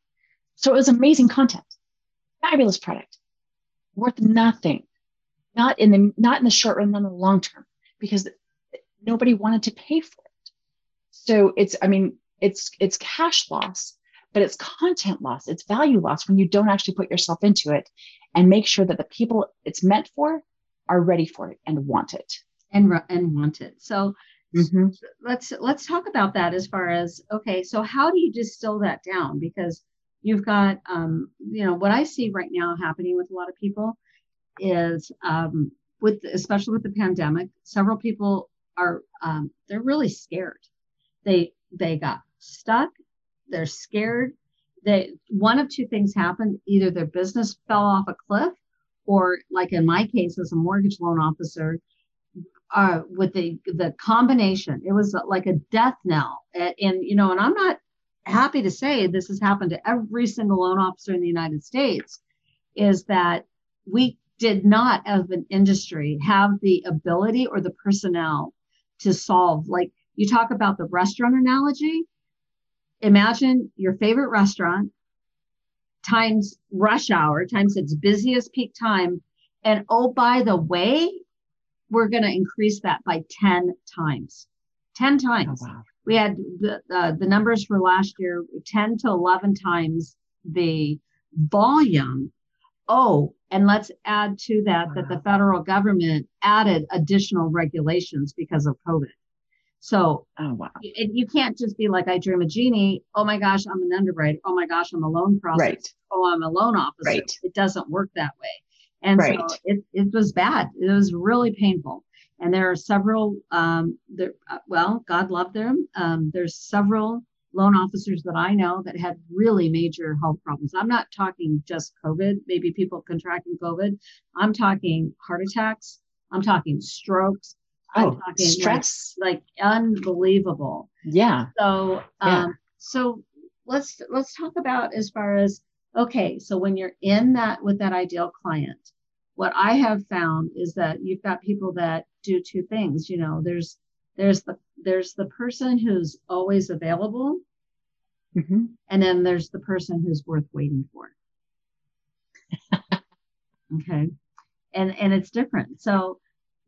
B: So it was amazing content, fabulous product, worth nothing, not in the not in the short run, not in the long term, because nobody wanted to pay for it. So it's, I mean, it's it's cash loss, but it's content loss, it's value loss when you don't actually put yourself into it and make sure that the people it's meant for are ready for it and want it.
A: And and want it. So mm-hmm. let's let's talk about that as far as okay so how do you distill that down? Because you've got um, you know what i see right now happening with a lot of people is um, with especially with the pandemic several people are um, they're really scared. They they got stuck. They're scared. They one of two things happened. Either their business fell off a cliff or like in my case as a mortgage loan officer uh, with the the combination it was like a death knell. And, and you know and i'm not happy to say this has happened to every single loan officer in the united states is that we did not as an industry have the ability or the personnel to solve like you talk about the restaurant analogy. Imagine your favorite restaurant times rush hour times its busiest peak time. And oh, by the way, we're going to increase that by 10 times. 10 times. Oh, wow. We had the, uh, the numbers for last year 10 to 11 times the volume. Oh, and let's add to that wow. that the federal government added additional regulations because of COVID. So,
B: oh wow,
A: and you can't just be like, I dream a genie. Oh my gosh, I'm an underwriter. Oh my gosh, I'm a loan process. Right. Oh, I'm a loan officer. Right. It doesn't work that way. And right. so it, it was bad. It was really painful. And there are several, um, there, uh, well, God love them. Um, there's several loan officers that I know that had really major health problems. I'm not talking just COVID, maybe people contracting COVID. I'm talking heart attacks. I'm talking strokes.
B: Oh, stress.
A: Like, like, unbelievable.
B: Yeah.
A: So, um, yeah. so let's let's talk about as far as okay. So when you're in that with that ideal client, what I have found is that you've got people that do two things. You know, there's there's the there's the person who's always available, mm-hmm. and then there's the person who's worth waiting for. <laughs> okay, and and it's different. So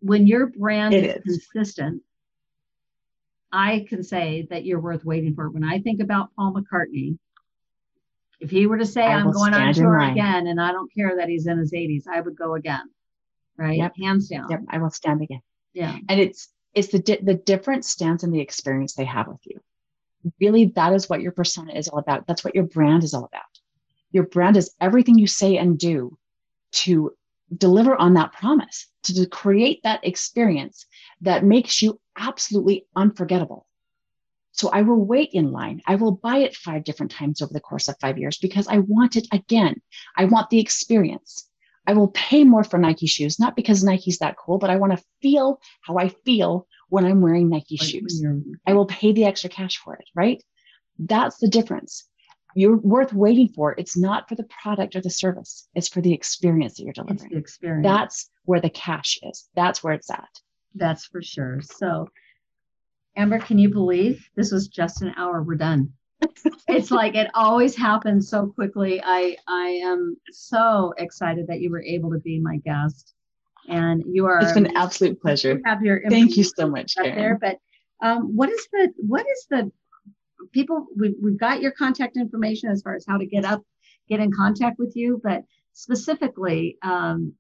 A: when your brand is, is, consistent, I can say that you're worth waiting for. When I think about Paul McCartney, if he were to say, I am going on tour again, and I don't care that he's in his 80s, I would go again. Right?
B: Yep.
A: Hands down.
B: Yep. I will stand again.
A: Yeah.
B: And it's it's the di- the different stance and the experience they have with you. Really, that is what your persona is all about. That's what your brand is all about. Your brand is everything you say and do to deliver on that promise, to, to create that experience that makes you absolutely unforgettable. So I will wait in line. I will buy it five different times over the course of five years because I want it again. I want the experience. I will pay more for Nike shoes, not because Nike's that cool, but I want to feel how I feel when I'm wearing Nike like shoes. I will pay the extra cash for it, right? That's the difference. You're worth waiting for. It's not for the product or the service. It's for the experience that you're delivering. It's
A: the experience.
B: That's where the cash is. That's where it's at.
A: That's for sure. So, Amber, can you believe this was just an hour? We're done. <laughs> it's like it always happens so quickly. I I am so excited that you were able to be my guest, and you are.
B: It's been an absolute pleasure. You have your thank you so much
A: up there. But um, what is the what is the people? We we've got your contact information as far as how to get up, get in contact with you, but specifically, um,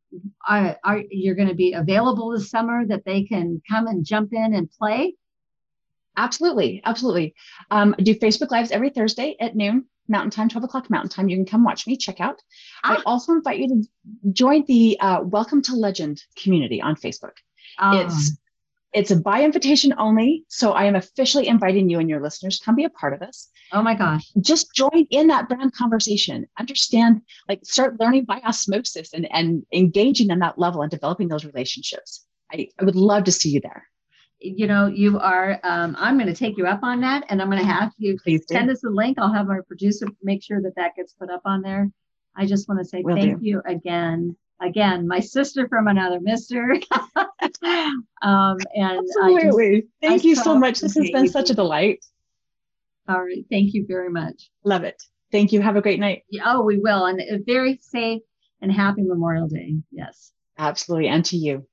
A: are, are you're going to be available this summer that they can come and jump in and play?
B: Absolutely, absolutely. Um, I do Facebook Lives every Thursday at noon Mountain Time, 12 o'clock Mountain Time. You can come watch me, check out. Ah. I also invite you to join the uh, Welcome to Legend community on Facebook. Ah. It's it's a by invitation only. So I am officially inviting you and your listeners come be a part of this.
A: Oh my gosh.
B: Just join in that brand conversation. Understand, like start learning by osmosis and, and engaging on that level and developing those relationships. I, I would love to see you there.
A: You know, you are, um, I'm going to take you up on that and I'm going to have you Please send do. us a link. I'll have our producer make sure that that gets put up on there. I just want to say Will thank do. you again again, my sister from another mister. <laughs>
B: um, and absolutely, just, thank I you so much. This has been such a delight.
A: All right, thank you very much.
B: Love it. Thank you. Have a great night.
A: Oh, we will, and a very safe and happy Memorial Day. Yes.
B: Absolutely, and to you.